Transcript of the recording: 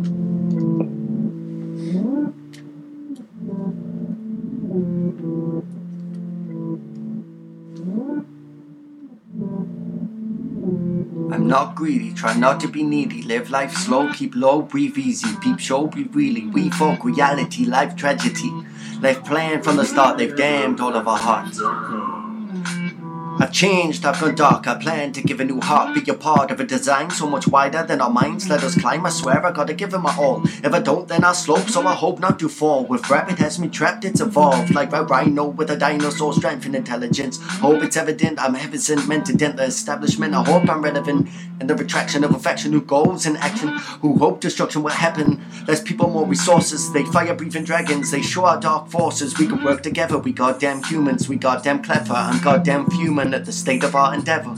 I'm not greedy, try not to be needy. Live life slow, keep low, breathe easy. Peep show, breathe really. We folk, reality, life tragedy. Life planned from the start, they've damned all of our hearts. I've changed, I've gone dark, I plan to give a new heart, be a part of a design so much wider than our minds. Let us climb, I swear I gotta give it my all. If I don't, then I'll slope, so I hope not to fall. With rapid has me trapped, it's evolved. Like a rhino with a dinosaur strength and intelligence. Hope it's evident, I'm heaven sent, meant to dent the establishment. I hope I'm relevant in the retraction of affection who goes in action, who hope destruction will happen. Less people, more resources. They fire breathing dragons, they show our dark forces. We can work together, we goddamn humans, we goddamn clever, I'm goddamn human at the state of our endeavor.